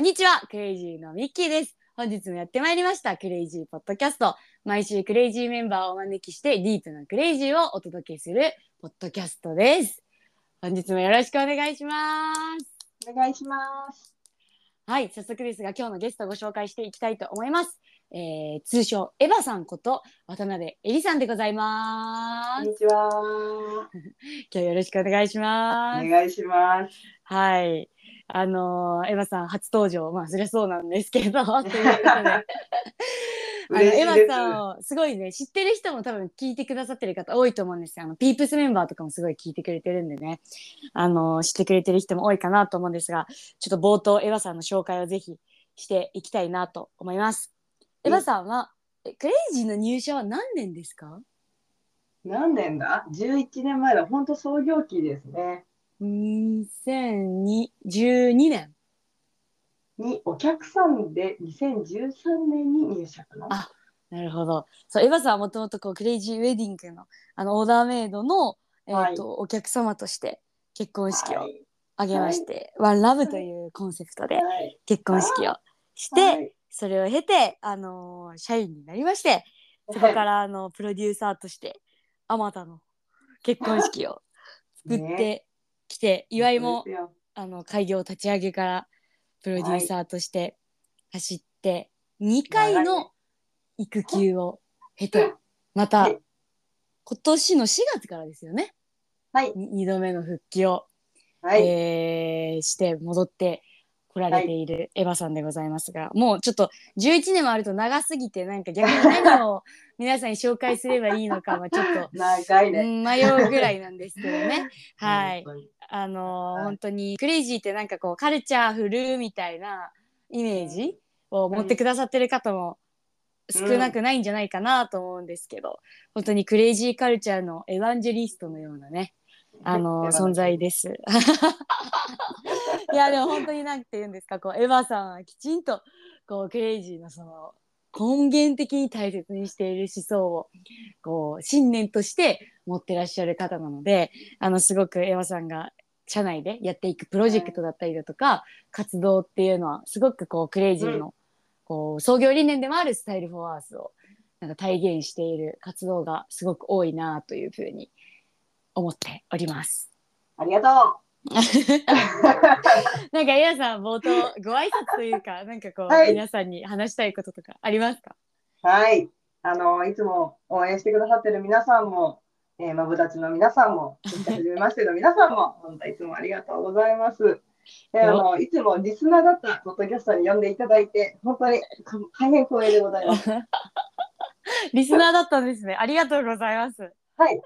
こんにちは、クレイジーのミッキーです。本日もやってまいりました、クレイジーポッドキャスト。毎週クレイジーメンバーをお招きして、ディープなクレイジーをお届けするポッドキャストです。本日もよろしくお願いします。お願いします。はい、早速ですが、今日のゲストをご紹介していきたいと思います。えー、通称、エヴァさんこと、渡辺えりさんでございます。こんにちは。今日よろしくお願いしおます。願いします。はい。あのーエヴァさん初登場。まあ、そりゃそうなんですけど、ということで。あのエヴァさんをすごいね知ってる人も多分聞いてくださってる方多いと思うんですよあのピープスメンバーとかもすごい聞いてくれてるんでねあの知ってくれてる人も多いかなと思うんですがちょっと冒頭エヴァさんの紹介をぜひしていきたいなと思いますエヴァさんはえクレイジーの入社は何年ですか？何年だ ?11 年前だ。本当創業期ですね。2012年。に、お客さんで2013年に入社かな。あなるほど。そうエヴァさんはもともとこうクレイジーウェディングのあのオーダーメイドの、えーとお客様として結婚式をはい。挙げまして、ワンラブというコンセプトではい。結婚式をして、はい。それを経て、あのー社員になりましてそこからあのプロデューサーとしてあまたの結婚式を作ってきて、岩井もあの開業立ち上げからプロデューサーとして走って、2回の育休を経てまたはい今年の4月からですよねはい。2度目の復帰をはい。えーして戻って来られているエヴァさんでございますが、もうちょっと11年もあると長すぎてなんか逆に何を 皆さんに紹介すればいいのかはちょっと、う長いね。ん迷うぐらいなんですけどね。はい。あのーはい。本当に CRAZY ってなんかこう cultureful みたいなイメージを持ってくださってる方も少なくないんじゃないかなと思うんですけど、本当に CRAZY カルチャーのエヴァンジェリストのようなねあの存在です。いやでも本当になんて言うんですかこうエヴァさんはきちんとこう CRAZY のその根源的に大切にしている思想をこう信念として持ってらっしゃる方なのであのすごくエヴァさんが社内でやっていくプロジェクトだったりだとか、活動っていうのはすごくこうクレイジーの、こう創業理念でもあるスタイルフォーアースをなんか体現している活動がすごく多いなというふうに思っております。ありがと なんか、エラさん、冒頭、ご挨拶というか、なんかこう、はい皆さんに話したいこととかありますか？う。はい。あの、いつも応援してくださってる皆さんも、えー、マブダチの皆さんも、そして初めましての皆さんも、本当いつもありがとうございます。であのいつもリスナーだったポッドキャストに呼んでいただいて、本当にか大変光栄でございます。リスナーだったんですね。ありがとうございます。はい。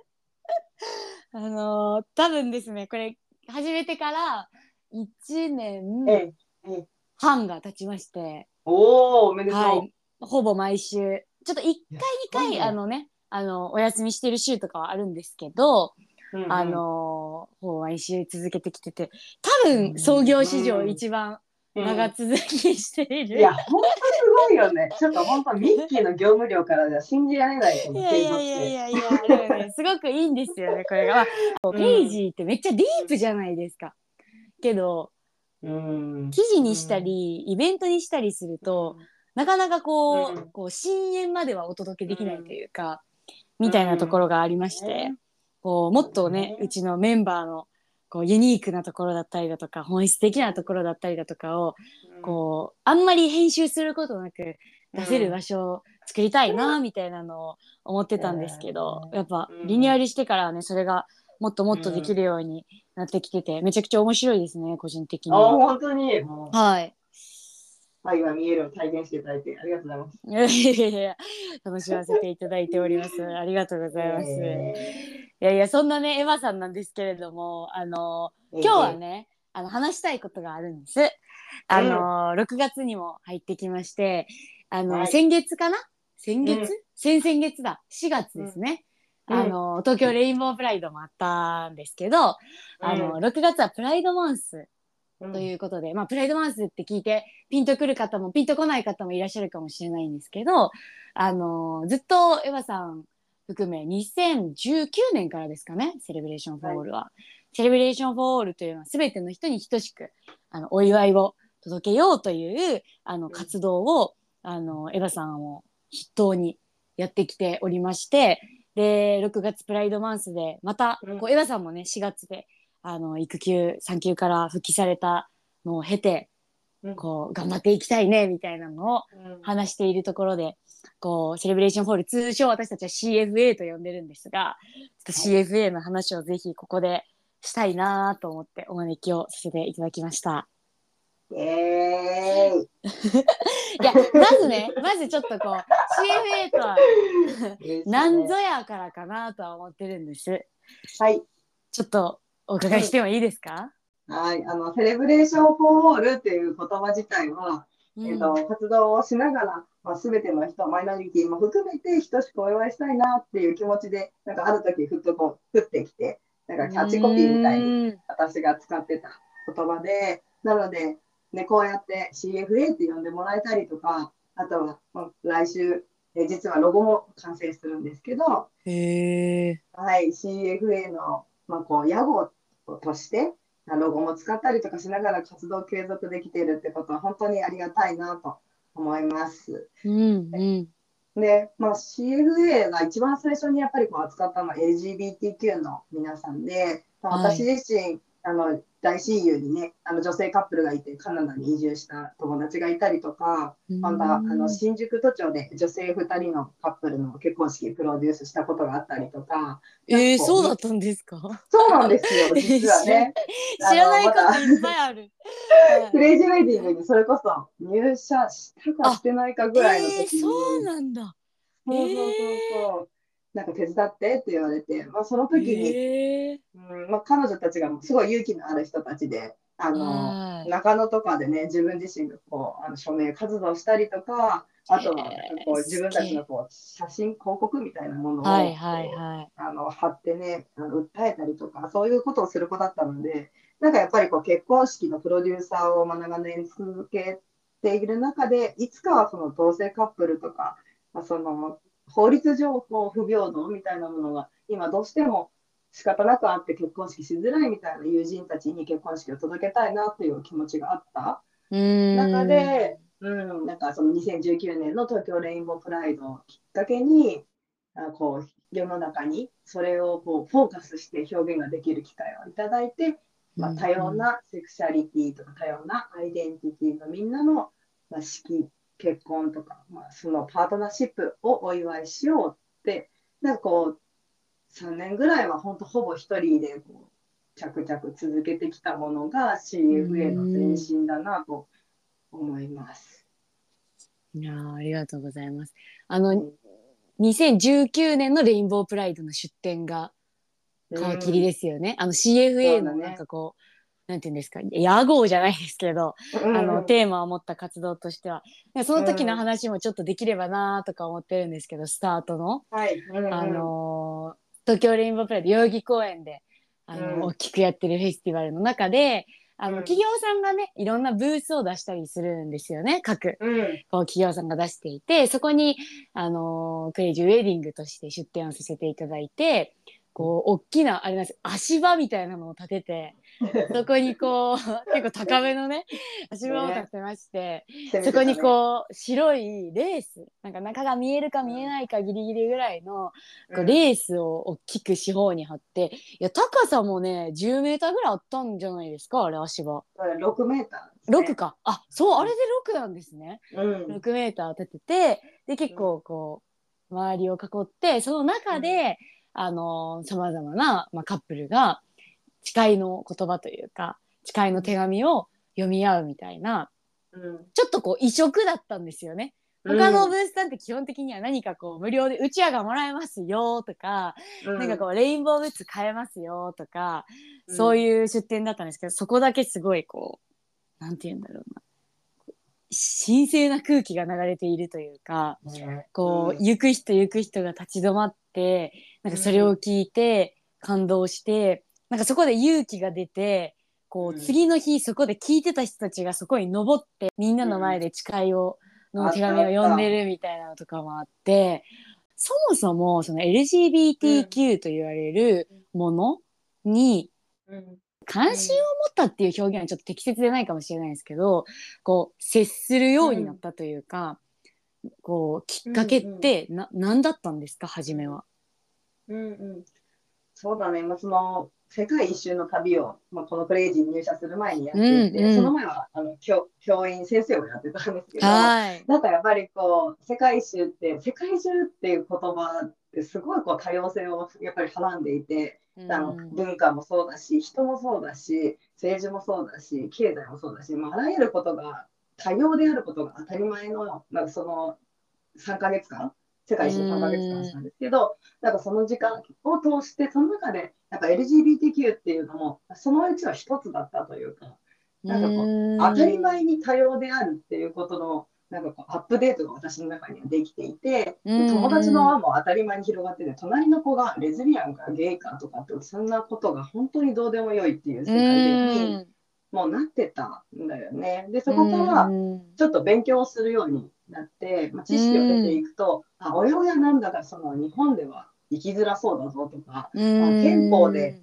あのー多分ですね、これ、始めてから1年ええええ半が経ちまして、おー、おめでとう。はい、ほぼ毎週、ちょっと1回、2い回、やあのね、あの、お休みしてる週とかはあるんですけど、うんうんあのーほぼ毎週続けてきてて、多分、創業史上一番うん長続きしている。いや、本当すごいよね。ちょっと本当、ミッキーの業務量からでは信じられない。いやいやいやい継やいや、ね、すごくいいんですよね、これが。ペイジーってめっちゃディープじゃないですか。けど、続うん。記事にしたり、イベントにしたりすると、なかなかこう、うんこう深淵まではお届けできないというか、みたいなところがありまして、ねこうもっとね、ねうちのメンバーのこうユニークなところだったりだとか、本質的なところだったりだとかを、こう、あんまり編集することなく出せる場所を作りたいな、みたいなのを思ってたんですけど、うんやっぱうんリニューアルしてからはね、それがもっともっとできるようになってきてて、めちゃくちゃ面白いですね、個人的にあ、は。本当に。はい。愛が見えるを体現していただいてありがとうございます。いやいやいや楽しませていただいております。ありがとうございます。えいやいや、そんなね、エヴァさんなんですけれども、あの、ー今日はね、あの、話したいことがあるんです。あの、6月にも入ってきまして、あの、はい先月かな？先月、うん先々月だ。4月ですね。うんあの、東京レインボープライドもあったんですけど、あの、6月はプライドマンスうんということで、まあ、プライドマンスって聞いて、ピンとくる方も、ピンとこない方もいらっしゃるかもしれないんですけど、あの、ずっとエヴァさん含め、2019年からですかね、セレブレーションフォーオールは。セレブレーションフォーオールというのは、すべての人に等しく、あの、お祝いを届けようというあのん。活動を、あのエヴァさんを筆頭にやってきておりましてで6月プライドマンスでまた、うん。こうエヴァさんもね4月であの育休産休から復帰されたのを経てうんこう頑張っていきたいねみたいなのをうん話しているところでこうセレブレーションホール通称私たちは CFA と呼んでるんですがちょっと CFA の話をぜひここでしたいなと思ってお招きをさせていただきました。イエーイ。いやまずねまずちょっとこう CFA とは 何ぞやからかなとは思ってるんです。はい。ちょっとお伺いしてもいいですか、はい。あの、セレブレーションフォーオールっていう言葉自体は、うんえっと、活動をしながら、まあ、全ての人、マイノリティも含めて、等しくお祝いしたいなっていう気持ちで、なんかある時ふっとこう、降ってきて、なんかキャッチコピーみたいにに。私が使ってた言葉で、なので、ね、こうやって CFA って呼んでもらえたりとか、あとは、まあ、来週、え実はロゴも完成するんですけど。はい、CFA の、まあ、こう屋号としてロゴも使ったりとかしながら活動を継続できているってことは本当にありがたいなと思います。うんうん。で、まあ、CFA が一番最初にやっぱりこう扱ったのは LGBTQ の皆さんで、まあはい私自身、あの大親友にねあの女性カップルがいてカナダに移住した友達がいたりとか、またあの新宿都庁で女性2人のカップルの結婚式プロデュースしたことがあったりとか、えー、そうだったんですか？そうなんですよ、実はね。知らないこといっぱいある。クレイジーウェディングにそれこそ入社したかしてないかぐらいのえー、時に、そうなんだ。そうそうそうそうなんか手伝ってって言われて、まあ、その時に、へえ。うんまあ、彼女たちがすごい勇気のある人たちで、あのはい中野とかでね、自分自身がこうあの署名活動したりとか、あとはこう自分たちのこう写真、広告みたいなものを、はいはいはい。あの貼ってねあの訴えたりとかそういうことをする子だったのでなんかやっぱりこう結婚式のプロデューサーをまあ長年続けている中でいつかはその同性カップルとか、まあ、その法律上こう不平等みたいなものが今どうしても仕方なくあって結婚式しづらいみたいな友人たちに結婚式を届けたいなっていう気持ちがあった。中で、うん、なんかその2019年の東京レインボープライドをきっかけに、あこう世の中にそれをこうフォーカスして表現ができる機会をいただいて、まあ、多様なセクシャリティとか多様なアイデンティティのみんなの、まあ、式、結婚とか、まあ、そのパートナーシップをお祝いしようって、なんかこう、3年ぐらいは本当ほぼ一人でこう着々続けてきたものが CFA の前身だなと思います。いやーありがとうございます。あの、2019年のレインボープライドの出展が皮切りですよね。あの CFA のなんかこう、なんていうんですか、屋号じゃないですけど、うん。あのテーマを持った活動としては、その時の話もちょっとできればなとか思ってるんですけど、スタートの、はい、うんうん。あのー東京レインボープライド代々木公園で、あのうん。大きくやってるフェスティバルの中で、あのうん。企業さんがね、いろんなブースを出したりするんですよね、各。うん。こう企業さんが出していてそこに、あのークレイジーウェディングとして出展をさせていただいてこう大きなあれなんです。足場みたいなのを立てて そこにこう結構高めのね足場を立てまして、そこにこう白いレースなんか中が見えるか見えないかギリギリぐらいのこうレースを大きく四方に張っていや高さもね10メーターぐらいあったんじゃないですかあれ足場。6メーターですね、6か。あそうあれで6なんですね。うん。6メーター立ててで結構こう周りを囲ってその中で、あのさまざまな、まあ、カップルが誓いの言葉というか誓いの手紙を読み合うみたいなうん。ちょっとこう異色だったんですよね。他のブースさんって基本的には何かこう無料でうちわがもらえますよとか、なんかこうレインボーグッズ買えますよとか、そうういう出店だったんですけどそこだけすごいこうなんて言うんだろうな。神聖な空気が流れているというかん、ね。こう、ん。行く人行く人が立ち止まってなんかそれを聞いて感動して、なんかそこで勇気が出てこう、うん。次の日そこで聞いてた人たちがそこに登ってみんなの前で誓いを、の手紙を読んでるみたいなのとかもあってそもそもその LGBTQ と言われるものに、うん。関心を持ったっていう表現はちょっと適切でないかもしれないですけど、こう接するようになったというか、こうきっかけってな、何だったんですか？初めは。うんうん、そうだね、まあ、その世界一周の旅を、まあ、このクレイジーに入社する前にやっていて、うんうん。その前はあの教教員先生をやってたんですけど、はい。なんかやっぱりこう世界一周って世界中っていう言葉ってすごいこう多様性をやっぱりはらんでいて、あの文化もそうだし人もそうだし政治もそうだし経済もそうだし、まあ、あらゆることが多様であることが当たり前のなんかその3ヶ月間世界一周3ヶ月間したんですけど、なんかその時間を通してその中でやっぱ LGBTQ っていうのもそのうちの一つだったというか。なんかこう当たり前に多様であるっていうことのなんかこうアップデートが私の中にはできていて、で友達の輪も当たり前に広がってて隣の子がレズビアンかゲイかとかってそんなことが本当にどうでもよいっていう世界にもうなってたんだよね。でそこからちょっと勉強するようになって、まあ、知識を得ていくと、あおやおやなんだかその日本では生きづらそうだぞとか、憲法で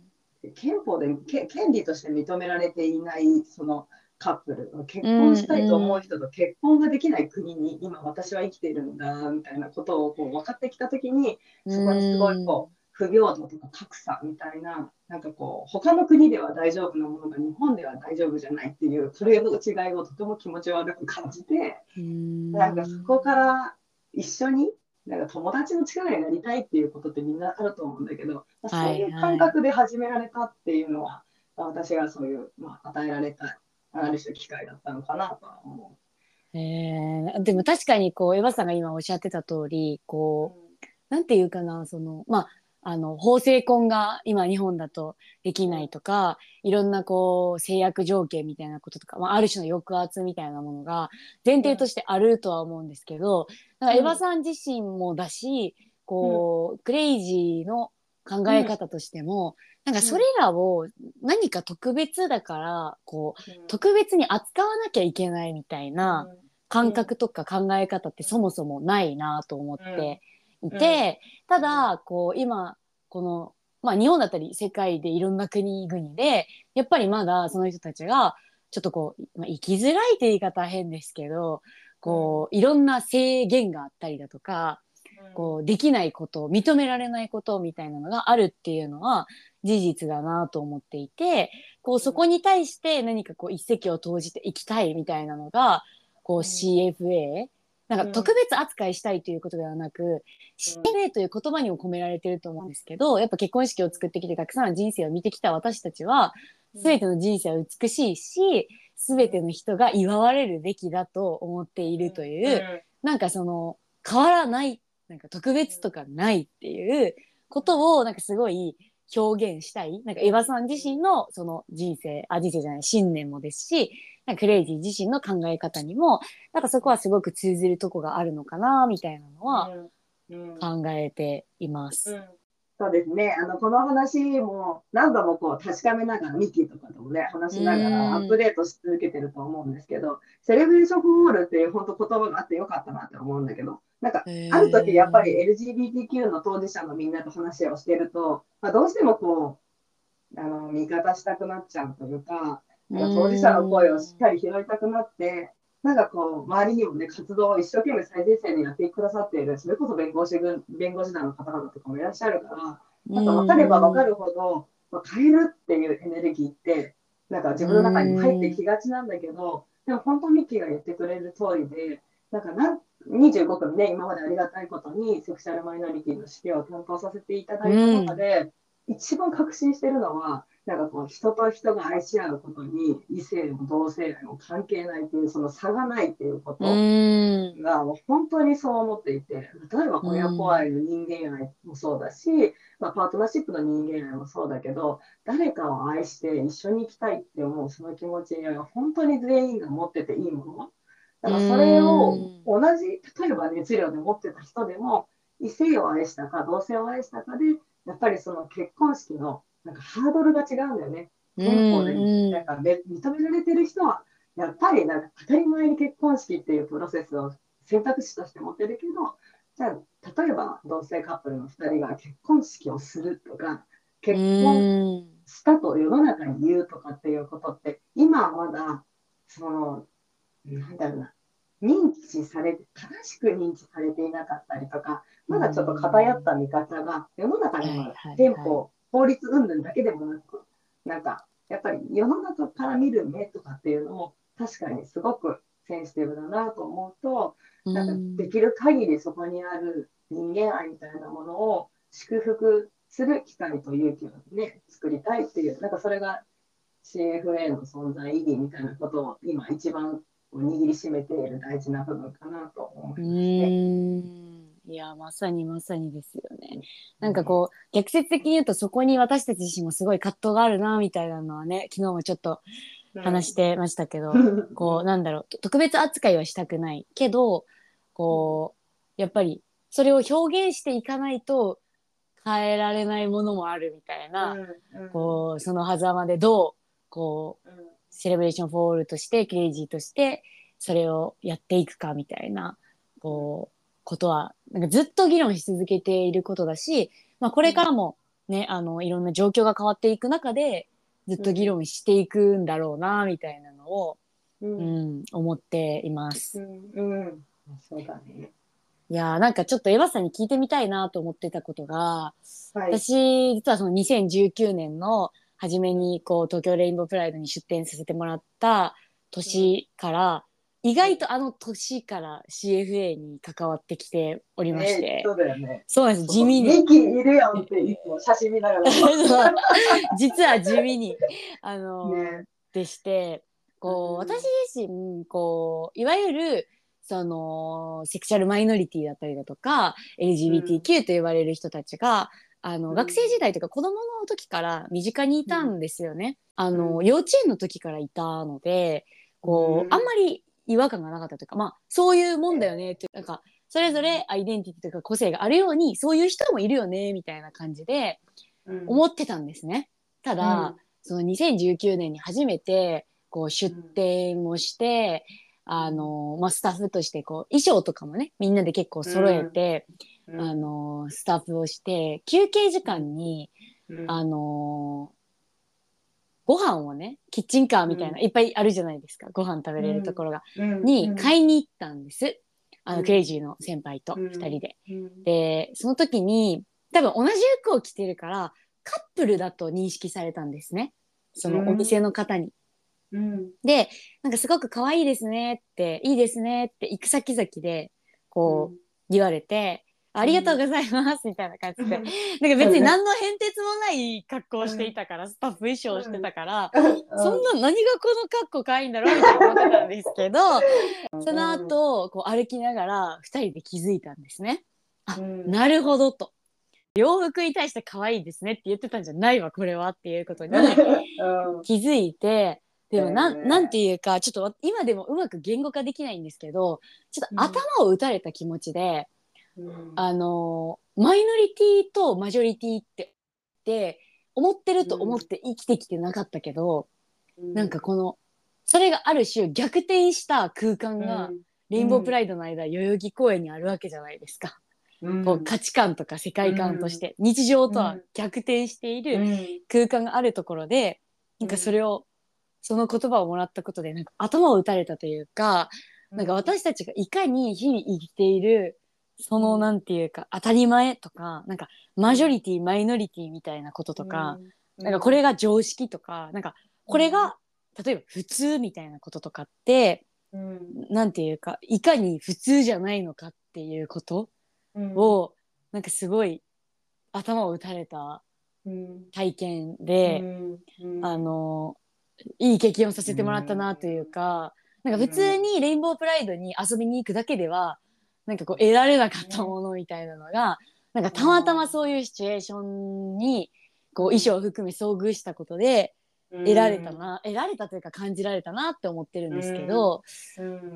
憲法でけ権利として認められていないそのカップル結婚したいと思う人と結婚ができない国に今私は生きているんだみたいなことをこう分かってきた時にそこにすごいこう不平等とか格差みたいななんかこう他の国では大丈夫なものが日本では大丈夫じゃないっていうそれの違いをとても気持ち悪く感じてなんかそこから一緒になんか友達の力になりたいっていうことってみんなあると思うんだけど、まあ、そういう感覚で始められたっていうのは、私がそういう、まあ、与えられたある種機会だったのかなとは思う。えー、でも確かにこうエヴァさんが今おっしゃってた通りこう、うん、なんていうかなそのまああの法制婚が今日本だとできないとかいろんなこう制約条件みたいなこととか、まあ、ある種の抑圧みたいなものが前提としてあるとは思うんですけど、だからエヴァさん自身もだし、こう、クレイジーの考え方としても、なんかそれらを何か特別だからこう、特別に扱わなきゃいけないみたいな感覚とか考え方ってそもそもないなと思っていて、ただこう今この、まあ、日本だったり世界でいろんな国々でやっぱりまだその人たちがちょっとこう、まあ、生きづらいって言い方は変ですけどこういろんな制限があったりだとかこうできないこと認められないことみたいなのがあるっていうのは事実だなと思っていてこうそこに対して何かこう一石を投じていきたいみたいなのがこう CFA なんか特別扱いしたいということではなく、CFA という言葉にも込められてると思うんですけどやっぱ結婚式を作ってきてたくさんの人生を見てきた私たちは全ての人生は美しいし全ての人が祝われるべきだと思っているという、なんかその変わらないなんか特別とかないっていうことをなんかすごい表現したい。なんかエヴァさん自身のその人生あ人生じゃない信念もですしなんかクレイジー自身の考え方にもなんかそこはすごく通ずるとこがあるのかなみたいなのは考えています。うんうんそうですね。あの、この話も何度もこう確かめながら、ミッキーとかともね、話しながらアップデートし続けてると思うんですけど、セレブレーションフォールっていう本当言葉があってよかったなって思うんだけど、なんか、ある時やっぱり LGBTQ の当事者のみんなと話をしてると、まあ、どうしてもこう、あの、味方したくなっちゃうというか、当事者の声をしっかり拾いたくなって、なんかこう、周りにもね、活動を一生懸命最前線でやってくださっている、それこそ弁護士軍、弁護士団の方々とかもいらっしゃるから、なんか分かれば分かるほど、まあ、変えるっていうエネルギーって、なんか自分の中に入ってきがちなんだけど、でも本当ミッキーが言ってくれる通りで、なんかなん25組ね、今までありがたいことにセクシャルマイノリティの指揮を担当させていただいた中で、一番確信してるのは、なんかこう人と人が愛し合うことに異性も同性愛も関係ないっていうその差がないっていうことがもう本当にそう思っていて例えば親子愛の人間愛もそうだし、まあ、パートナーシップの人間愛もそうだけど誰かを愛して一緒に行きたいって思うその気持ちは本当に全員が持ってていいもの。だからそれを同じ例えば熱量で持ってた人でも異性を愛したか同性を愛したかでやっぱりその結婚式のなんかハードルが違うんだよね。憲法でなんか認められてる人は、やっぱりなんか当たり前に結婚式っていうプロセスを選択肢として持ってるけど、じゃあ、例えば同性カップルの2人が結婚式をするとか、結婚したと世の中に言うとかっていうことって今はまだそのなんだろうな認知され正しく認知されていなかったりとかまだちょっと偏った見方が世の中には憲法、法律云々だけでもなくなんかやっぱり世の中から見る目とかっていうのも確かにすごくセンシティブだなと思うとなんかできる限りそこにある人間愛みたいなものを祝福する機会と勇気をね作りたいっていうなんかそれが CFA の存在意義みたいなことを今一番握りしめている大事な部分かなと思いますね。いやまさにまさにですよね。なんかこう逆説的に言うとそこに私たち自身もすごい葛藤があるなみたいなのはね昨日もちょっと話してましたけど、こうなんだろう特別扱いはしたくないけどこうやっぱりそれを表現していかないと変えられないものもあるみたいな、こうその狭間でどうこう、 Celebration for All として CRAZY としてそれをやっていくかみたいなこうことはなんかずっと議論し続けていることだし、まあ、これからもね、あのいろんな状況が変わっていく中でずっと議論していくんだろうなみたいなのを、うん、うん、思っています。うん、うん、そうだね。いやなんかちょっとエヴァさんに聞いてみたいなと思ってたことが、はい、私実はその2019年の初めにこう東京レインボープライドに出展させてもらった年から、意外とあの年から CFA に関わってきておりまして、そうだよね。そうなんです地味に。いるやんっていつも写真見ながら。実は地味に あの、ね、でしてこう、私自身こういわゆるそのセクシャルマイノリティだったりだとか LGBTQ と言われる人たちが、うん、あの学生時代とか子供の時から身近にいたんですよね。うん、あの幼稚園の時からいたのでこう、あんまり違和感がなかったというかまあそういうもんだよねってなんかそれぞれアイデンティティというか個性があるようにそういう人もいるよねみたいな感じで思ってたんですね。ただ、うん、その2019年に初めてこう出展もして、うん、あのまあ、スタッフとしてこう衣装とかもねみんなで結構揃えて、うん、あのスタッフをして休憩時間に、あのご飯をねキッチンカーみたいな、いっぱいあるじゃないですか。ご飯食べれるところが、に買いに行ったんです。あの、クレイジーの先輩と2人で。でその時に多分同じ服を着てるからカップルだと認識されたんですね。そのお店の方に。うん、でなんかすごく可愛いですねっていいですねって行く先々でこう言われて、ありがとうございます、みたいな感じで、なんか別に何の変哲もない格好をしていたから、スタッフ衣装をしてたから、そんな何がこの格好かわいいんだろうみたいな思ってたんですけど、その後こう歩きながら2人で気づいたんですね。あ、なるほどと。洋服に対して可愛いですねって言ってたんじゃないわこれはっていうことに気づいてでもなん。なんていうかちょっと今でもうまく言語化できないんですけどちょっと頭を打たれた気持ちで、あのマイノリティとマジョリティってって思ってると思って生きてきてなかったけど、うん、なんかこのそれがある種逆転した空間が、レインボープライドの間、代々木公園にあるわけじゃないですか。うん、こう価値観とか世界観として、うん、日常とは逆転している空間があるところで、うん、なんかそれをその言葉をもらったことでなんか頭を打たれたというか、なんか私たちがいかに日々生きているそのなんていうか当たり前とかなんかマジョリティマイノリティみたいなこととか、うん、なんかこれが常識とかなんかこれが、例えば普通みたいなこととかって、うん、なんていうかいかに普通じゃないのかっていうことを、うん、なんかすごい頭を打たれた体験で、うん、あのいい経験をさせてもらったなというか、なんか普通にレインボープライドに遊びに行くだけではなんかこう得られなかったものみたいなのが、なんかたまたまそういうシチュエーションにこう衣装を含め遭遇したことで得られたな、得られたというか感じられたなって思ってるんですけど、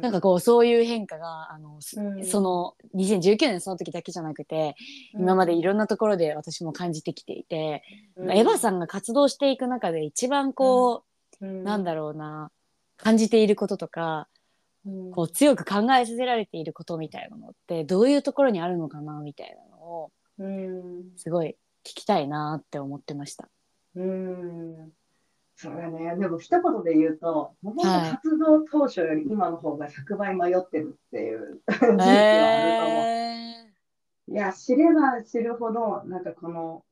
なんかこうそういう変化があの、その2019年その時だけじゃなくて、今までいろんなところで私も感じてきていて、エヴァさんが活動していく中で一番こう、なんだろうな感じていることとかこう強く考えさせられていることみたいなのってどういうところにあるのかなみたいなのをすごい聞きたいなって思ってました。うん。そうだね。でも一言で言うと、本当活動当初より今の方が100倍迷ってるっていう事実 はあると思う。えいや、知れば知るほど、なんかこの、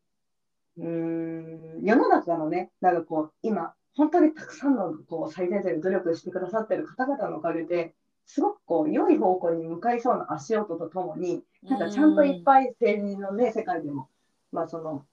うーん、世の中のね、なんかこう、今、本当にたくさんのこう最前線で努力してくださってる方々のおかげで、すごくこう良い方向に向かいそうな足音とともに、なんかちゃんといっぱい政治のね、世界でも、まあその、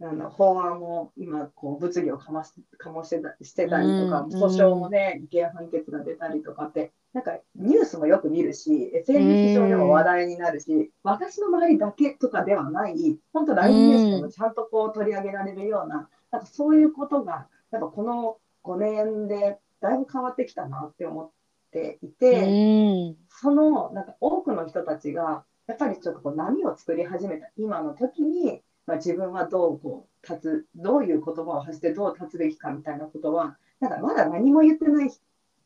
あの法案を今こう物議をかまし醸してたしてたりとか、うん訴訟もね、違憲判決が出たりとかって、なんかニュースもよく見るし、SNS 上でも話題になるし、私の周りだけとかではない、本当 LINE ニュースでもちゃんとこう取り上げられるような、なんかそういうことが、やっぱこの5年でだいぶ変わってきたなって思っていて、うんそのなんか多くの人たちがやっぱりちょっとこう波を作り始めた今の時に、まあ、自分はどうこう立つどういう言葉を発してどう立つべきかみたいなことはなんかまだ何も言ってない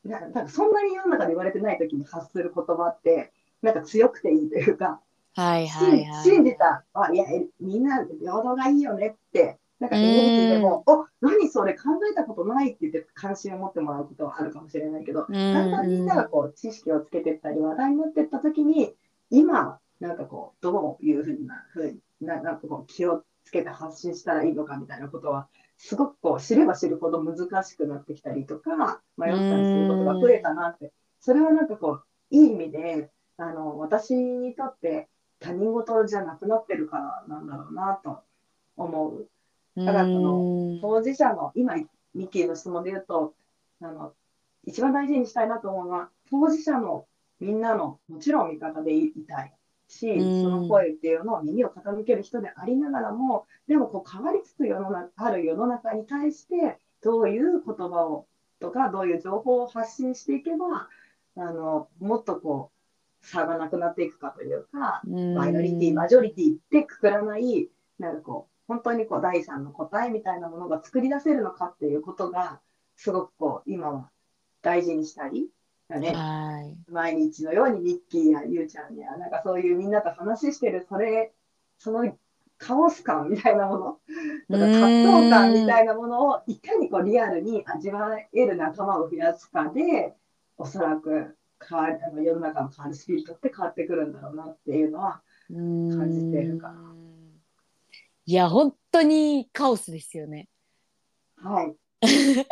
ななんかそんなに世の中で言われてない時に発する言葉ってなんか強くていいというか、はいはいはい。信じたあいやえみんな平等がいいよねってなんかエネルギーでも「お何それ考えたことない」って言って関心を持ってもらうことはあるかもしれないけど、うんだんだんみんながこう知識をつけていったり話題になっていった時に今なんかこうどういうふうなふうにななんかこう気をつけて発信したらいいのかみたいなことはすごくこう知れば知るほど難しくなってきたりとか迷ったりすることが増えたなってそれはなんかこういい意味であの私にとって他人事じゃなくなってるからなんだろうなと思う。だからその当事者の今ミッキーの質問で言うとあの一番大事にしたいなと思うのは当事者のみんなのもちろん味方でいたいし、うん。その声っていうのを耳を傾ける人でありながらもでもこう変わりつつ世の中ある世の中に対してどういう言葉をとかどういう情報を発信していけばあのもっとこう差がなくなっていくかというかマイノリティ、マジョリティってくくらない、なんかこう、本当にこう第三の答えみたいなものが作り出せるのかっていうことが、すごくこう、今は大事にしたり、ね、はい。毎日のようにミッキーやゆうちゃんや、なんかそういうみんなと話してる、それ、そのカオス感みたいなもの、とか葛藤感みたいなものをいかにこうリアルに味わえる仲間を増やすかで、おそらく変わるあの世の中の変わるスピリットって変わってくるんだろうなっていうのは、感じてるかな。うんいや本当にカオスですよね。はい。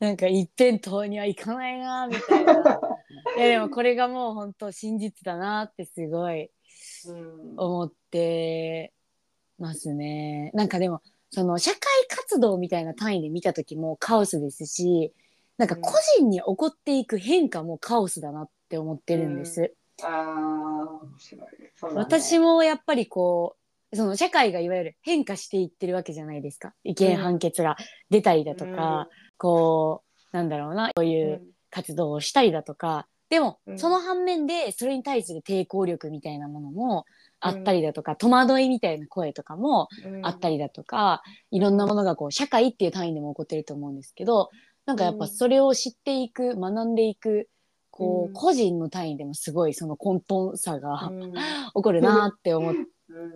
なんか一辺倒にはいかないなみたいな。いやでもこれがもう本当真実だなってすごいうん思ってますね。なんかでもその社会活動みたいな単位で見た時もカオスですしなんか個人に起こっていく変化もカオスだなって思ってるんです。ああ、面白い。ね私もやっぱりこうその社会がいわゆる変化していってるわけじゃないですか。違憲判決が出たりだとか、こうなんだろうなこういう活動をしたりだとか。でも、うん。その反面でそれに対する抵抗力みたいなものもあったりだとか、戸惑いみたいな声とかもあったり。りだとか、いろんなものがこう社会っていう単位でも起こってると思うんですけどなんかやっぱうん。それを知っていく学んでいくこう、うん。個人の単位でもすごいその混沌さが、うん。起こるなって思って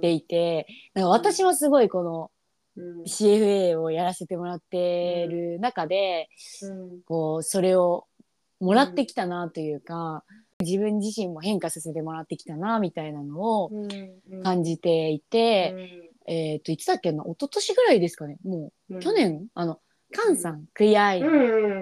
いて、なんか私もすごいこのうん。CFA をやらせてもらってる中で、うん。こうそれをもらってきたなというか、自分自身も変化させてもらってきたなみたいなのをうん。感じていて、えっ、といつだっけな一昨年ぐらいですかねもう去年あの菅さんクイアアイに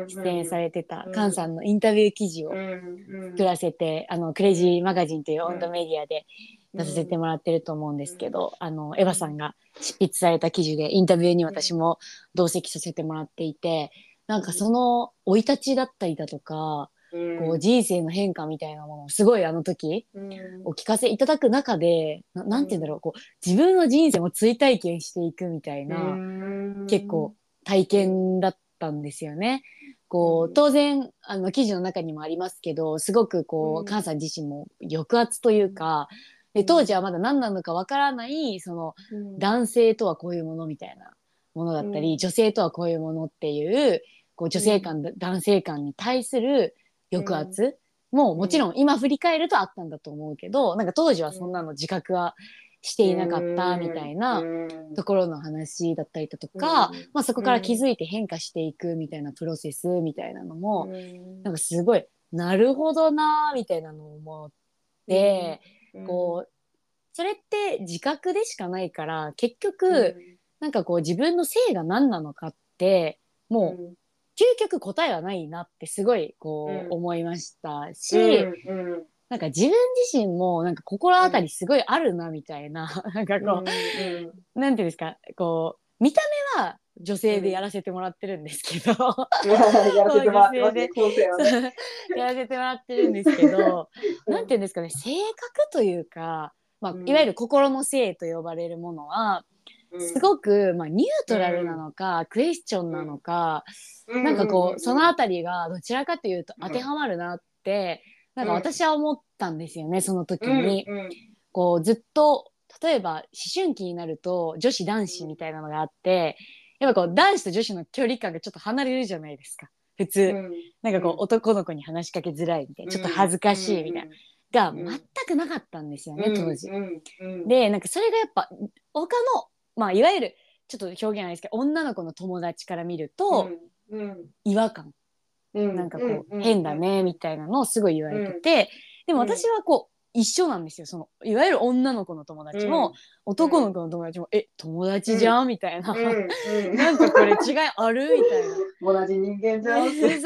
出演されてたうん。菅さんのインタビュー記事をうん作らせて、あのクレイジーマガジンという温度メディアで出させてもらってると思うんですけど、あのエヴァさんが執筆された記事でインタビューに私も同席させてもらっていてなんかその生い立ちだったりだとか、こう人生の変化みたいなものをすごいあの時お聞かせいただく中でななんて言うんだろうこう自分の人生を追体験していくみたいな、結構体験だったんですよね。こうん。う当然あの記事の中にもありますけどすごくこうん。う菅さん自身も抑圧というかで当時はまだ何なのかわからないその男性とはこういうものみたいなものだったり、うん。女性とはこういうものっていうこう女性感、男性感に対する抑圧ももちろん今振り返るとあったんだと思うけどなんか当時はそんなの自覚はしていなかったみたいなところの話だったりだとか、まあ、そこから気づいて変化していくみたいなプロセスみたいなのも、なんかすごいなるほどなみたいなのを思って、こうそれって自覚でしかないから結局、なんかこう自分の性が何なのかってもう究極答えはないなってすごいこう思いましたし、なんか自分自身もなんか心当たりすごいあるなみたいな、うん、なんかこう、うんうん、なんていうんですかこう見た目は女性で やらせてもらってるんですけど、うん、やらせてもらってるんですけど、なんていうんですかね性格というか、まあ、いわゆる心の性と呼ばれるものは、すごく、まあ、ニュートラルなのか、クエスチョンなのか、なんかこうその辺りがどちらかというと当てはまるなってなんか私は思ったんですよね、その時に。こうずっと例えば思春期になると女子男子みたいなのがあってやっぱこう男子と女子の距離感がちょっと離れるじゃないですか。普通、うん、なんかこう、男の子に話しかけづらいみたいな。ちょっと恥ずかしいみたいな、が全くなかったんですよね、当時。でなんかそれがやっぱ他のまあいわゆるちょっと表現ないですけど女の子の友達から見ると、違和感。なんかこう、変だねみたいなのをすごい言われてて、でも私はこう一緒なんですよ。そのいわゆる女の子の友達も、男の子の友達も「え友達じゃん?」みたいな、なんかこれ違いあるみたいな。同じ人間じゃん。そうです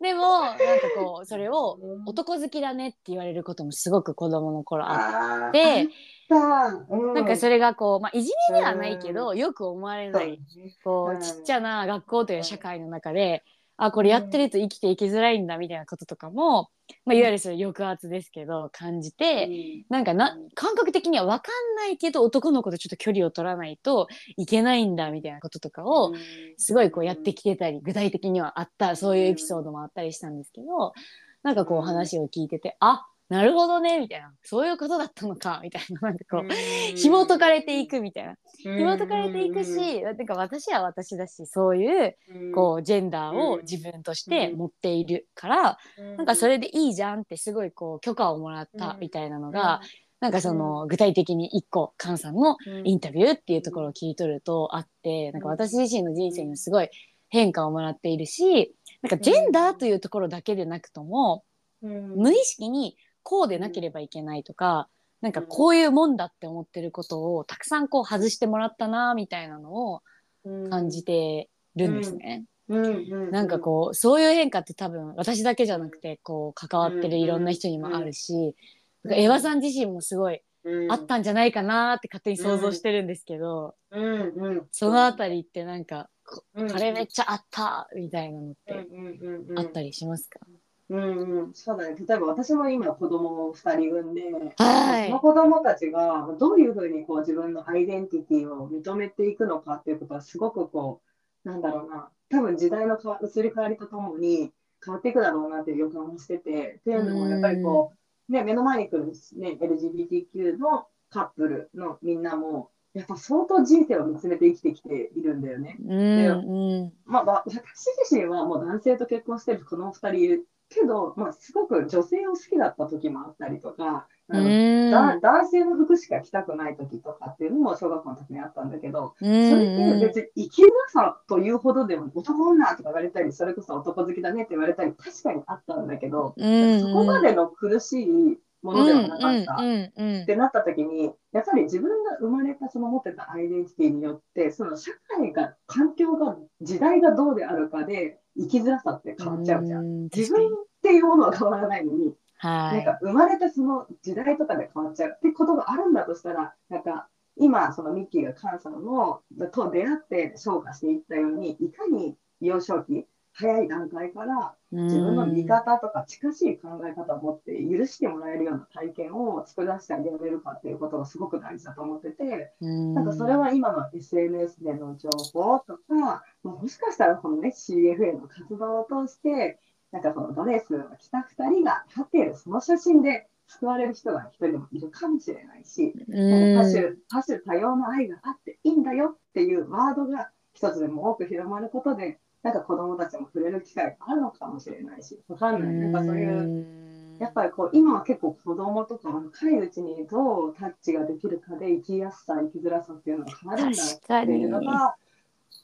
でもなんかこうそれを男好きだねって言われることもすごく子供の頃あって。なんかそれがこう、まあ、いじめではないけど、よく思われないこうちっちゃな学校という社会の中であこれやってると生きていきづらいんだみたいなこととかも、まあ、いわゆるそれ抑圧ですけど感じて、うん、なんかな感覚的には分かんないけど男の子とちょっと距離を取らないといけないんだみたいなこととかをすごいこうやってきてたり具体的にはあったそういうエピソードもあったりしたんですけどなんかこう話を聞いててあなるほどねみたいな。そういうことだったのかみたいな。なんかこう紐解かれていくみたいな。紐解かれていくしなんか私は私だしそういうこうジェンダーを自分として持っているからなんかそれでいいじゃんってすごいこう許可をもらったみたいなのがなんかその具体的に一個菅さんのインタビューっていうところを聞い取るとあってなんか私自身の人生にすごい変化をもらっているしなんかジェンダーというところだけでなくとも無意識にこうでなければいけないとか、なんかこういうもんだって思ってることをたくさんこう外してもらったなみたいなのを感じてるんですね。なんかこうそういう変化って多分私だけじゃなくてこう関わってるいろんな人にもあるし、エヴァさん自身もすごいあったんじゃないかなって勝手に想像してるんですけど、そのあたりってなんか、これめっちゃあったみたいなのってあったりしますか、うんうん、そうだね。例えば私も今子供を2人産んで、はい、その子供たちがどういうふうにこう自分のアイデンティティを認めていくのかっていうことはすごくこう、なんだろうな、多分時代の移り変わりとともに変わっていくだろうなっていう予感をしてて、っていうのもやっぱりこう、ね、目の前に来る、ね、LGBTQ のカップルのみんなも、やっぱ相当人生を見つめて生きてきているんだよね。うんうん、まあ、私自身はもう男性と結婚してる子供2人けど、まあ、すごく女性を好きだった時もあったりとか、あの男性の服しか着たくない時とかっていうのも小学校の時にあったんだけど、それって別に生きづらさというほどでも男女とか言われたり、それこそ男好きだねって言われたり、確かにあったんだけど、そこまでの苦しいものではなかったってなった時にやっぱり自分が生まれたその持ってたアイデンティティによってその社会が環境が時代がどうであるかで生きづらさって変わっちゃうじゃん。自分っていうものは変わらないのに、はい、なんか生まれたその時代とかで変わっちゃうってことがあるんだとしたら、なんか今そのミッキーが菅さんのと出会って昇華していったように、いかに幼少期早い段階から自分の見方とか近しい考え方を持って許してもらえるような体験を作り出してあげられるかっていうことがすごく大事だと思ってて、なんかそれは今の SNS での情報とか、もしかしたらこのね CFA の活動を通して、なんかそのドレスを着た2人が立っているその写真で救われる人が一人でもいるかもしれないし、多種多種多様な愛があっていいんだよっていうワードが一つでも多く広まることで、なんか子供たちも触れる機会があるのかもしれないし、わかんない。なんかそういう、やっぱりこう今は結構子供とか若いうちにどうタッチができるかで生きやすさ生きづらさっていうのが変わるんだっていうのが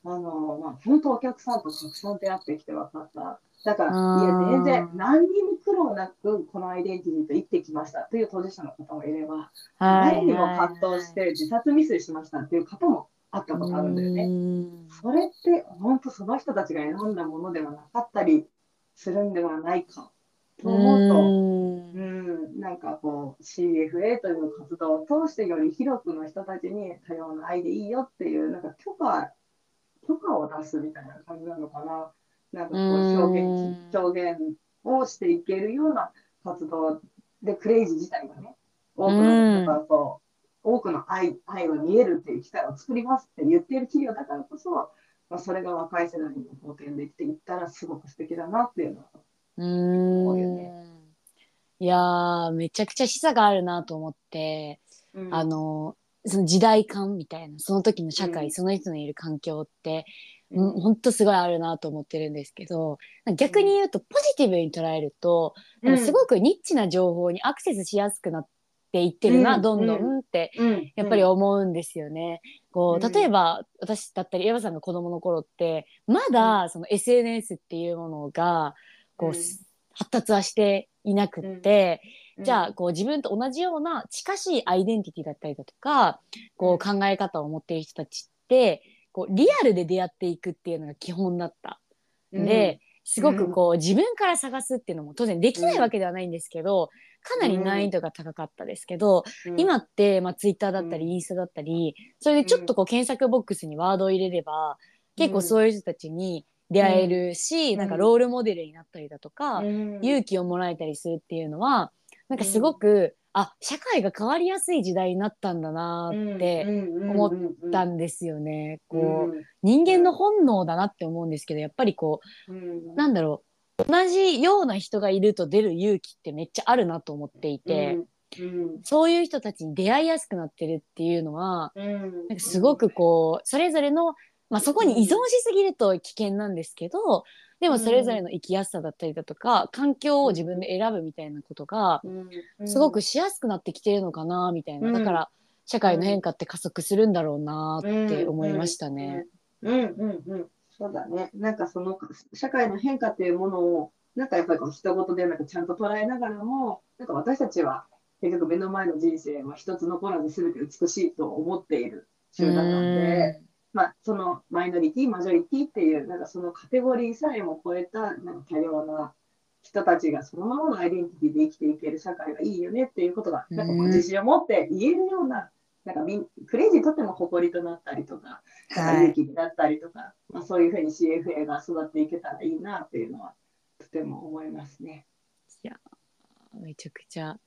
あの、まあ、本当お客さんとたくさん出会ってきて分かった。だから、いや、全然何にも苦労なくこのアイデンティティと生きてきましたという当事者の方もいれば、誰にも葛藤して自殺未遂しましたっていう方もあったことあるんだよね。それって本当その人たちが選んだものではなかったりするんではないかと思うと、うん、なんかこう CFA という活動を通してより広くの人たちに多様な愛でいいよっていうなんか許可許可を出すみたいな感じなのかな。なんかこう表現表現をしていけるような活動でクレイジー自体がね多くの人がこう、多くの愛愛を見えるっていう機会を作りますって言っている企業だからこそ、まあ、それが若い世代に貢献できていったらすごく素敵だなっていうのは思うよね。いやめちゃくちゃ示唆があるなと思って、うん、あのその時代感みたいなその時の社会、うん。その人のいる環境ってうん。うん、ほんとすごいあるなと思ってるんですけど逆に言うとポジティブに捉えると、うん。すごくニッチな情報にアクセスしやすくなっていってるな、うんどんどうん。ってうんやっぱり思うんですよね。こう例えば私だったりエヴァさんが子供の頃ってまだその SNS っていうものがこう、うん。発達はしていなくって、うん。じゃあこう自分と同じような近しいアイデンティティだったりだとかこう考え方を持っている人たちってこうリアルで出会っていくっていうのが基本だった。で、すごくこう自分から探すっていうのも当然できないわけではないんですけど、かなり難易度が高かったですけど、うん。今って、まあ、ツイッターだったりうん。インスタだったりそれでちょっとこう検索ボックスにワードを入れれば結構そういう人たちに出会えるし、うん。なんかロールモデルになったりだとか、うん。勇気をもらえたりするっていうのはなんかすごく、あ社会が変わりやすい時代になったんだなって思ったんですよね。こう人間の本能だなって思うんですけどやっぱりこううん。なんだろう同じような人がいると出る勇気ってめっちゃあるなと思っていて、うん。そういう人たちに出会いやすくなってるっていうのはうん。なんかすごくこうそれぞれの、まあ、そこに依存しすぎると危険なんですけどでもそれぞれの生きやすさだったりだとか環境を自分で選ぶみたいなことがうん。すごくしやすくなってきてるのかなみたいな。うん。だから社会の変化って加速するんだろうなって思いましたね。うん。うん。うん、そうだね。なんかその社会の変化っていうものを、なんかやっぱりこう人事でなんかちゃんと捉えながらも、なんか私たちは結局目の前の人生は一つ残らず全て美しいと思っている集団なので、まあそのマイノリティ、マジョリティっていうなんかそのカテゴリーさえも超えたなんか多様な人たちがそのままのアイデンティティで生きていける社会がいいよねっていうことが、なんか自信を持って言えるような、なんかみんクレイジーにとっても誇りとなったりとか、なんか勇気になったりとか、まあ、そういうふうに CFA が育っていけたらいいなっていうのはとても思いますね。めちゃくちゃ。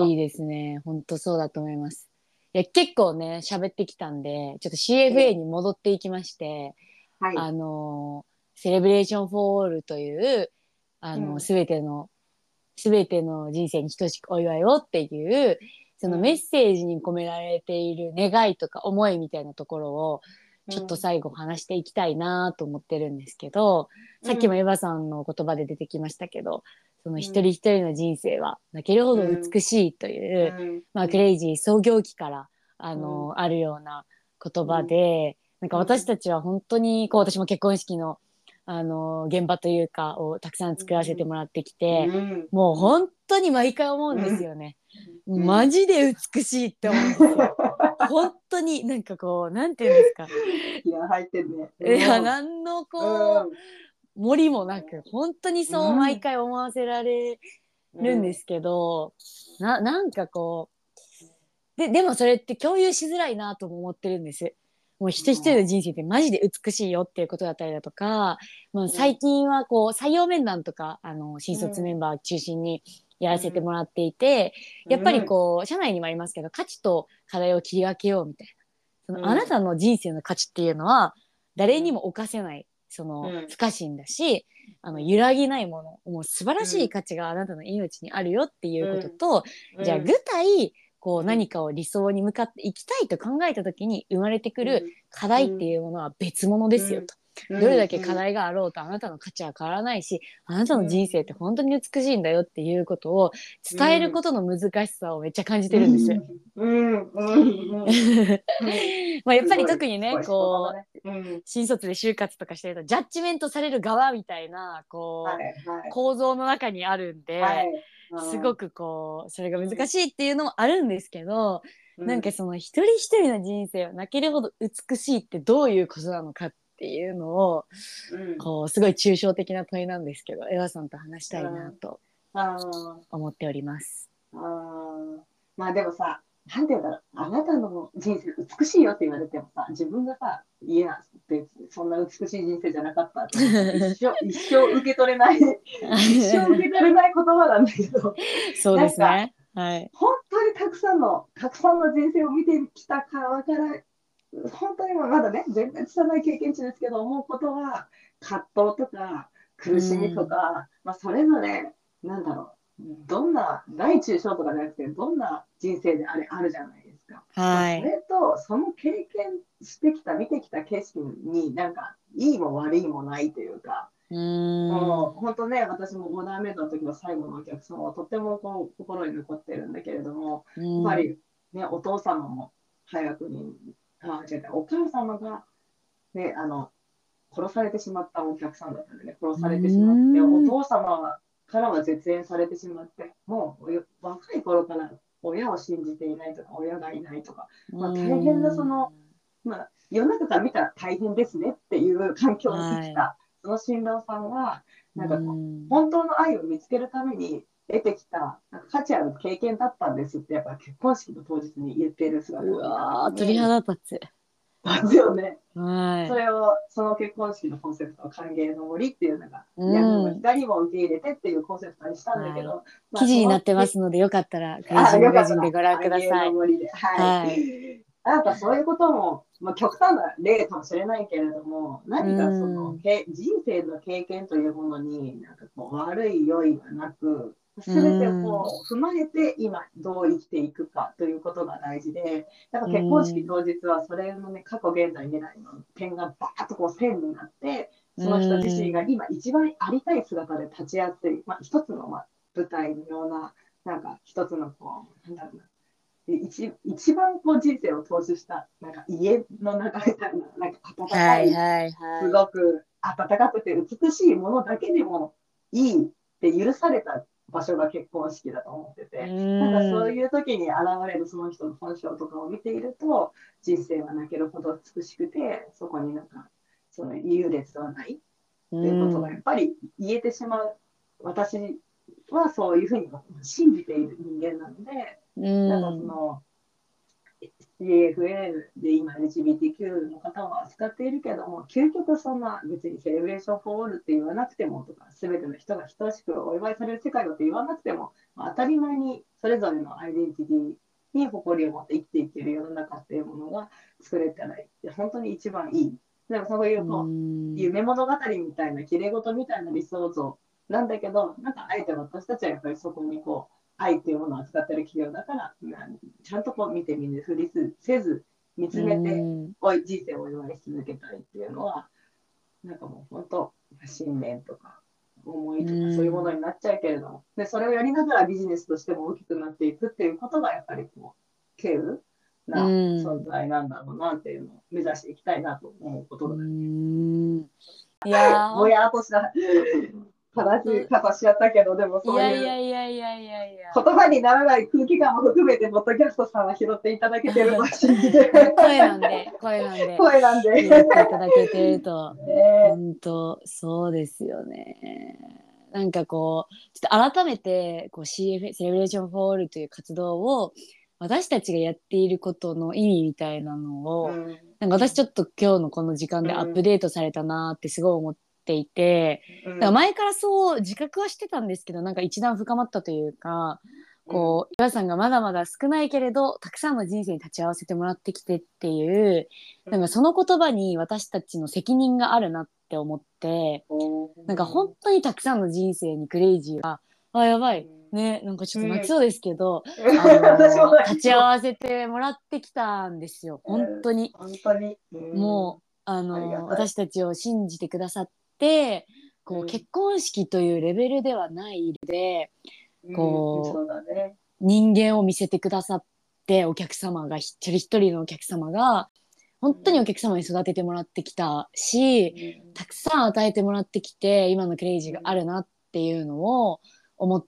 いいですね。本当そうだと思います。いや結構ね喋ってきたんでちょっと CFA に戻っていきまして、はい。あの Celebration for All というあの、うんすべてのすべての人生に等しくお祝いをっていうそのうんメッセージに込められている願いとか思いみたいなところをちょっと最後話していきたいなと思ってるんですけど、さっきもエヴァさんの言葉で出てきましたけど、その一人一人の人生は泣けるほど美しいという、うん。まあ、 CRAZY 創業期からあの、あるような言葉で、なんか私たちは本当にこう私も結婚式のあの現場というかをたくさん作らせてもらってきて、うんもう本当に毎回思うんですよね。うんマジで美しいって思うんですよ。本当になんかこうなんていうんですか。いや、入ってるね。いやうん何のこう、森もなく本当にそう毎回思わせられるんですけど、ななんかこうででもそれって共有しづらいなとも思ってるんです。もう一人一人の人生ってマジで美しいよっていうことだったりだとか、まあ、最近はこう採用面談とかあの新卒メンバー中心にやらせてもらっていて、やっぱりこう社内にもありますけど価値と課題を切り分けようみたいなその、うん。あなたの人生の価値っていうのは誰にも侵せないその、うん不可侵だしあの揺らぎないものもう素晴らしい価値があなたの命にあるよっていうことと、うん。じゃあ具体こう何かを理想に向かっていきたいと考えた時に生まれてくる課題っていうものは別物ですよと。どれだけ課題があろうとあなたの価値は変わらないしあなたの人生って本当に美しいんだよっていうことを伝えることの難しさをめっちゃ感じてるんです。よ。まあやっぱり特にねすこう新卒で就活とかしてるとジャッジメントされる側みたいなこう、構造の中にあるんで、はいすごくこうそれが難しいっていうのもあるんですけど、うなんかその一人一人の人生を泣けるほど美しいってどういうことなのかっていうのをうん。こうすごい抽象的な問いなんですけどエワさんと話したいなと思っております。あーまあでもさ、なんていうんだろう、あなたの人生美しいよって言われてもさ、自分がさ、いや、別にそんな美しい人生じゃなかった。って一生 一生受け取れない、一生受け取れない言葉なんだけど、そうですね。はい。本当にたくさんの、たくさんの人生を見てきた側から、本当にまだね、全然拙い経験値ですけど、思うことは、葛藤とか苦しみとか、まあ、それぞれ、なんだろう、どんな、大中小とかじゃなくて、どんな人生であれあるじゃないですか。はい。それと、その経験してきた、見てきた景色に、なんか、いいも悪いもないというか、うーもう本当ね、私もオーダーメイドの時の最後のお客様はとってもこう心に残ってるんだけれども、ん。やっぱり、ね、お父様も早くに、あ、違うお母様が、ね、あの、殺されてしまったお客さんだったんでね、殺されてしまって、うんお父様からは絶縁されてしまって、もう若い頃から親を信じていないとか、親がいないとか、まあ大変なそのまあ、世の中から見たら大変ですねっていう環境に生きた、その新郎さんは、なんかこううん。本当の愛を見つけるために得てきたなんか価値ある経験だったんですってやっぱ結婚式の当日に言ってる姿うわー鳥肌立つ。ですよね。はいそ。れをその結婚式のコンセプトは歓迎の森っていうのが、うん闇も光も受け入れてっていうコンセプトにしたんだけど、まあ記事になってますのでよかったらクレイあジーマガジンでご覧ください。森ではい。はいなんかそういうことも、まあ、極端な例かもしれないけれども、何かその、うんけ人生の経験というものに、なんかこう悪い良いはなく、すべてをこう踏まえて今どう生きていくかということが大事で、やっぱ結婚式当日はそれのね、過去、現在、未来の点がバーッとこう線になって、その人自身が今一番ありたい姿で立ちやすい、まあ、一つのまあ舞台のような、なんか一つのこう、なんだろうな、一一番こう人生を投資した、なんか家の中みたいな、なんか温か、はいいはい。すはごく温かくて美しいものだけでもいいって許された場所が結婚式だと思ってて。い。なんかそうういう時に現れるその人の本性とかを見ていると人生は泣けるほど美しくてそこになんかその優劣はないっていうことがやっぱり言えてしまう私はそういうふうに信じている人間なのでん。なんかその CFA で今 LGBTQ の方を扱っているけども究極そんな別にセレブレーションフォーオールって言わなくてもとか全ての人が等しくお祝いされる世界だって言わなくても、まあ当たり前にそれぞれのアイデンティティに誇りを持って生きていける世の中っていうものが作れたら本当に一番いい。でもそういうこう、うん夢物語みたいな綺麗事みたいな理想像なんだけどなんかあえて私たちはやっぱりそこにこう愛っていうものを扱ってる企業だからちゃんとこう見て見ぬふりせず見つめてうん。おい人生をお祝いし続けたいっていうのはなんかもう本当信念とか思いとかうん。そういうものになっちゃうけれども。でそれをやりながらビジネスとしても大きくなっていくっていうことがやっぱりこう稀有なうん。存在なんだろうなっていうのを目指していきたいなと思うことだね。うん。いやー。ぼやっとした話し方しちゃったけど、でもそういういやいやいやいやいや。言葉にならない空気感も含めて、ポッドキャストさんは拾っていただけてると信じて、声なんで、声なんで。声なんで。言っていただけてると。ね本当そうですよね。なんかこうちょっと改めてこう CF Celebration for All という活動を私たちがやっていることの意味みたいなのを、うんなんか私ちょっと今日のこの時間でアップデートされたなってすごい思っていて、うん。だから前からそう自覚はしてたんですけどなんか一段深まったというかこう岩さんがまだまだ少ないけれどたくさんの人生に立ち会わせてもらってきてっていうなんかその言葉に私たちの責任があるなって思ってなんか本当にたくさんの人生にクレイジーがあやばい。ねなんかちょっと泣きそうですけど、あ 私もの立ち会わせてもらってきたんですよ。本当に。本当に。もああの私たちを信じてくださってこう、うん結婚式というレベルではないでこうね。人間を見せてくださってお客様が一人一人のお客様が本当にお客様に育ててもらってきたし、たくさん与えてもらってきて今のクレイジーがあるなっていうのを思っ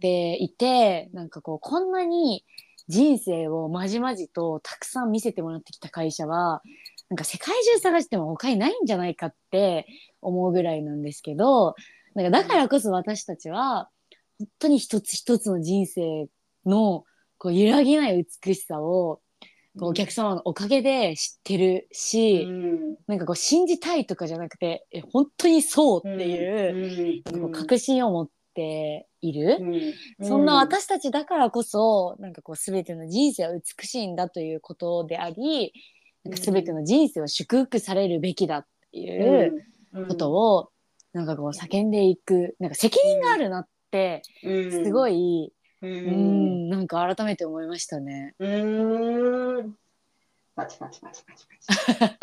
ていてなんかこうこんなに人生をまじまじとたくさん見せてもらってきた会社はなんか世界中探しても他にないんじゃないかって思うぐらいなんですけどなんかだからこそ私たちは本当に一つ一つの人生のこう揺らぎない美しさをこうお客様のおかげで知ってるし、うん。なんかこう信じたいとかじゃなくてえ本当にそうっていう,、うん。こう確信を持っている、うん。そんな私たちだからこそなんかこう全ての人生は美しいんだということでありなんか全ての人生を祝福されるべきだっていうことを、なんかこう叫んでいくなんか責任があるなってすごい、い、ううんん、なんか改めて思いましたね。うんパチパチパチパチパチ。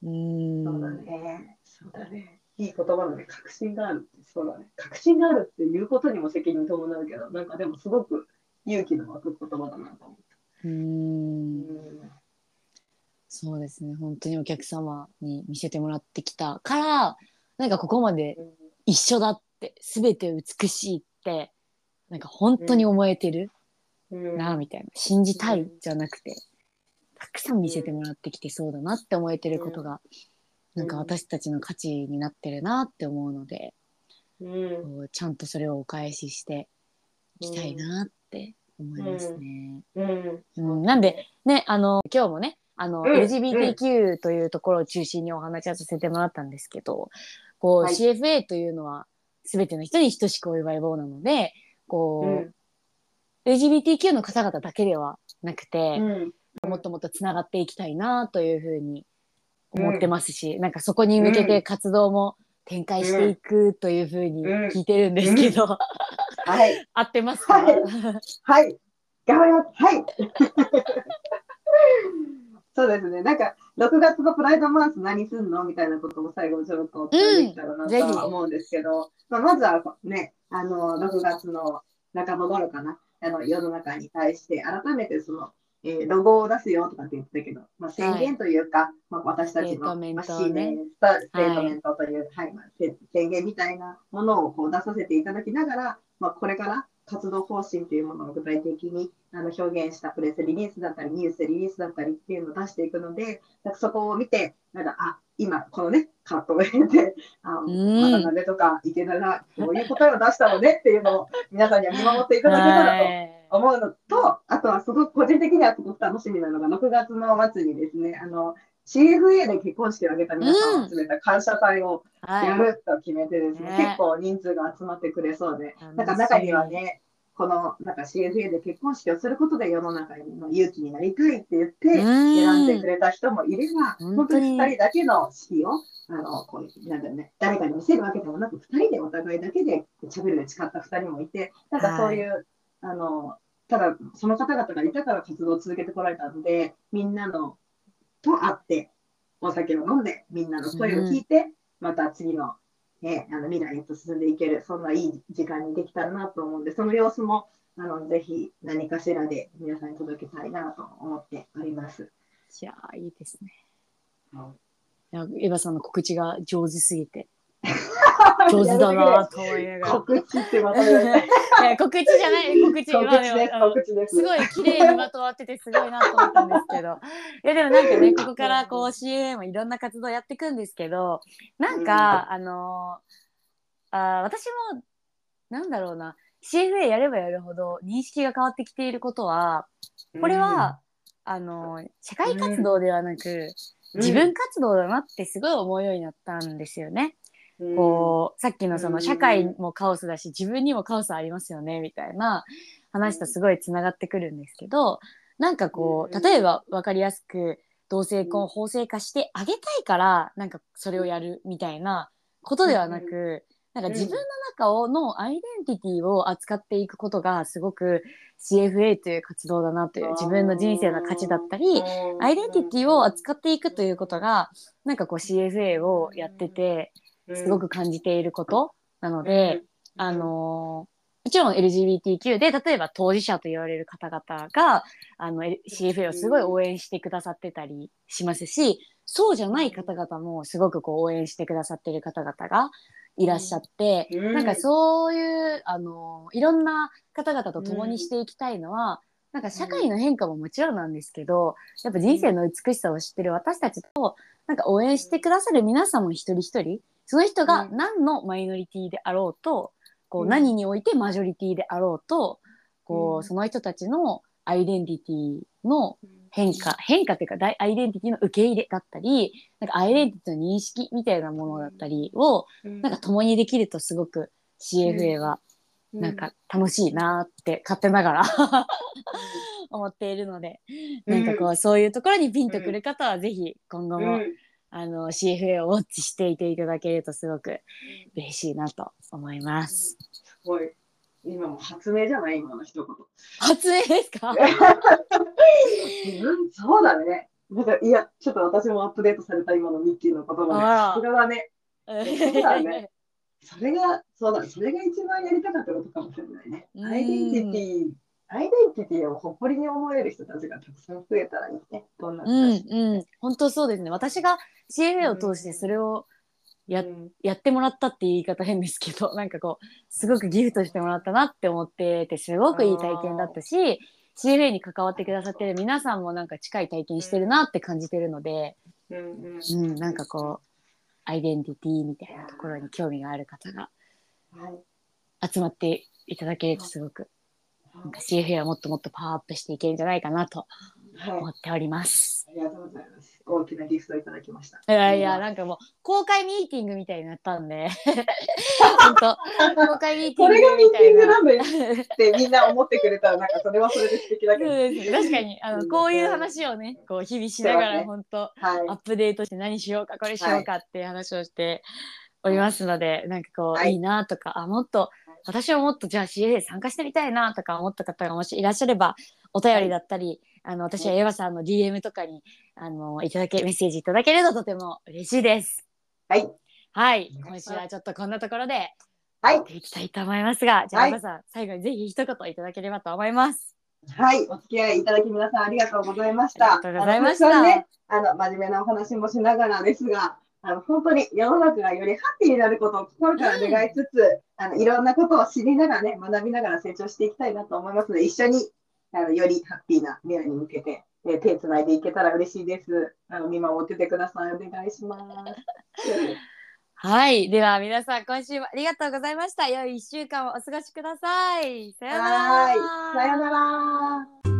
うんそうだね。そうだね。いい言葉だね。確信があるって。そうだね。確信があるっていうことにも責任伴うけど、なんかでもすごく勇気の湧く言葉だなと思うう。んそうですね。本当にお客様に見せてもらってきたからなんかここまで一緒だって全て美しいってなんか本当に思えてるうん。なみたいな。信じたいじゃなくてたくさん見せてもらってきてそうだなって思えてることがなんか私たちの価値になってるなって思うのでうん。ちゃんとそれをお返ししていきたいなって思いますね。うん。うん、なんでねあの今日もねあの、うん LGBTQ というところを中心にお話しさせてもらったんですけどこう、はい。CFA というのは全ての人に等しくお祝い棒なのでこう、うん。LGBTQ の方々だけではなくて、うん。もっともっとつながっていきたいなというふうに思ってますし、なんかそこに向けて活動も展開していくというふうに聞いてるんですけど、はい。合ってますか、はい。はい。頑張ります。はい。そうですね。なんか、6月のプライドマンス何すんのみたいなことも最後ちょっとお伝えできたらなと思うんですけど、まあ、まずはね、あの、6月の半ば頃かな、あの、世の中に対して改めてその、えーロゴを出すよとかって言ってたけど、まあ、宣言というか、まあ、私たちの、まあ、使ね命ステートメントという、はい。まあ、せ宣言みたいなものをこう出させていただきながら、まあ、これから活動方針というものを具体的にあの表現したプレスリリースだったり、ニュースリリースだったりっていうのを出していくので、なんかそこを見て、なんかあ今、このね、カットを入れて、あん。渡辺とか池田がこういう答えを出したのねっていうのを皆さんには見守っていただけたらとはい。思うのと、あとはすごく個人的にはすごく楽しみなのが、6月の末にですね、あの CFA で結婚式を挙げた皆さんを集めた感謝祭をやると決めてですね、ね。結構人数が集まってくれそうで、なんか中にはね、このなんか CFA で結婚式をすることで世の中の勇気になりたいって言ってうん。選んでくれた人もいれば、本本当当にに2人だけの式をあのこうなんだろうね、誰かに見せるわけでもなく、2人でお互いだけで喋るで誓った2人もいて、なんかそういう、あのただその方々がいたから活動を続けてこられたので、みんなのと会って、お酒を飲んで、みんなの声を聞いて、また次の,、ね、あの未来へと進んでいける、そんないい時間にできたらなと思うんで、その様子もあのぜひ何かしらで皆さんに届けたいなと思っております。いやーいいですね。はいエヴァさんの告知が上手すぎて 上手だなと思いながら。告知ってまた言われていや告知じゃない。告知告知です、まあ告知です。すごい綺麗にまとまっててすごいなと思ったんですけど。いやでもなんかね ここからこう CA もいろんな活動やっていくんですけどなんか、あのーあー私もなんだろうな。CFA やればやるほど認識が変わってきていることはこれは、あのー社会活動ではなく、自分活動だなってすごい思うようになったんですよね。うん、こうさっきのそうんの社会もカオスだし自分にもカオスありますよねみたいな話とすごいつながってくるんですけどなんかこうんう例えば分かりやすく同性婚を法制化してあげたいからなんかそれをやるみたいなことではなくなんか自分の中をのアイデンティティを扱っていくことがすごく CFA という活動だなという自分の人生の価値だったりアイデンティティを扱っていくということがなんかこう CFA をやっててすごく感じていることなので、あのもちろん LGBTQ で例えば当事者と言われる方々があの CFA をすごい応援してくださってたりしますしそうじゃない方々もすごくこう応援してくださってる方々がいらっしゃって、うん。なんかそういうあのいろんな方々と共にしていきたいのは、なんか社会の変化ももちろんなんですけどやっぱ人生の美しさを知ってる私たちとなんか応援してくださる皆さんも一人一人その人がうん。何のマイノリティであろうと、こううん。何においてマジョリティであろうとこう、うん。その人たちのアイデンティティの変化変化っていうか大アイデンティティの受け入れだったりなんかアイデンティティの認識みたいなものだったりをなんか共にできるとすごく CFA はなんか楽しいなって勝手ながら 思っているので、なんかこうそういうところにピンとくる方はぜひ今後も、あの CFA をウォッチしていていただけるとすごく嬉しいなと思います。すごい。今も発明じゃない今の一言。発明ですか？自 分、そうだね。なんかいや、ちょっと私もアップデートされた今のミッキーの言葉で。あらさすがだね。そうだねそれが、そうだ、それが一番やりたかったことかもしれないね。うんアイデンティティ、アイデンティティを誇りに思える人たちがたくさん増えたらいいね。どんなうんうん、本当そうですね。私が CFA を通してそれをや,、うん。やってもらったっていう言い方変ですけど、なんかこう、すごくギフトしてもらったなって思ってて、すごくいい体験だったし、CFA に関わってくださってる皆さんもなんか近い体験してるなって感じてるので、うんうん。うん、なんかこう、アイデンティティみたいなところに興味がある方がはい。集まっていただけるとすごく、なんか CFA はもっともっとパワーアップしていけるんじゃないかなとはい思っております。ありがとうございます。大きなギフトいただきました。いやいや、なんかもう、公開ミーティングみたいになったんで、本当公開ミーティングこれがミーティングみたないんだよな。ってみんな思ってくれたら、なんかそれはそれで素敵だけど。そうですね。確かに、あの、うんこういう話をね、こう、日々しながら、本当はいアップデートして何しようか、これしようかっていう話をしておりますので、なんかこう、はいいいなとか、あ、もっと、私はもっとじゃあ CA 参加してみたいなとか思った方がもしいらっしゃれば、お便りだったり、あの、私はエヴァさんの DM とかに、あの、いただけ、メッセージいただけるととても嬉しいです。はい。はい。今週はちょっとこんなところで、はいいきたいと思いますが、じゃあ、はいエヴァさん、最後にぜひ一言いただければと思います。はい、お付き合いいただき皆さんありがとうございました。ありがとうございましたね、あの真面目なお話もしながらですが、あの本当に世の中がよりハッピーになることを心から願いつつ、あのいろんなことを知りながらね、学びながら成長していきたいなと思いますので、一緒にあのよりハッピーな未来に向けて、えー手つないでいけたら嬉しいです。あの見守っててください。お願いします。はい。では、皆さん、今週もありがとうございました。良い一週間をお過ごしください。さようなら。はい、さよなら。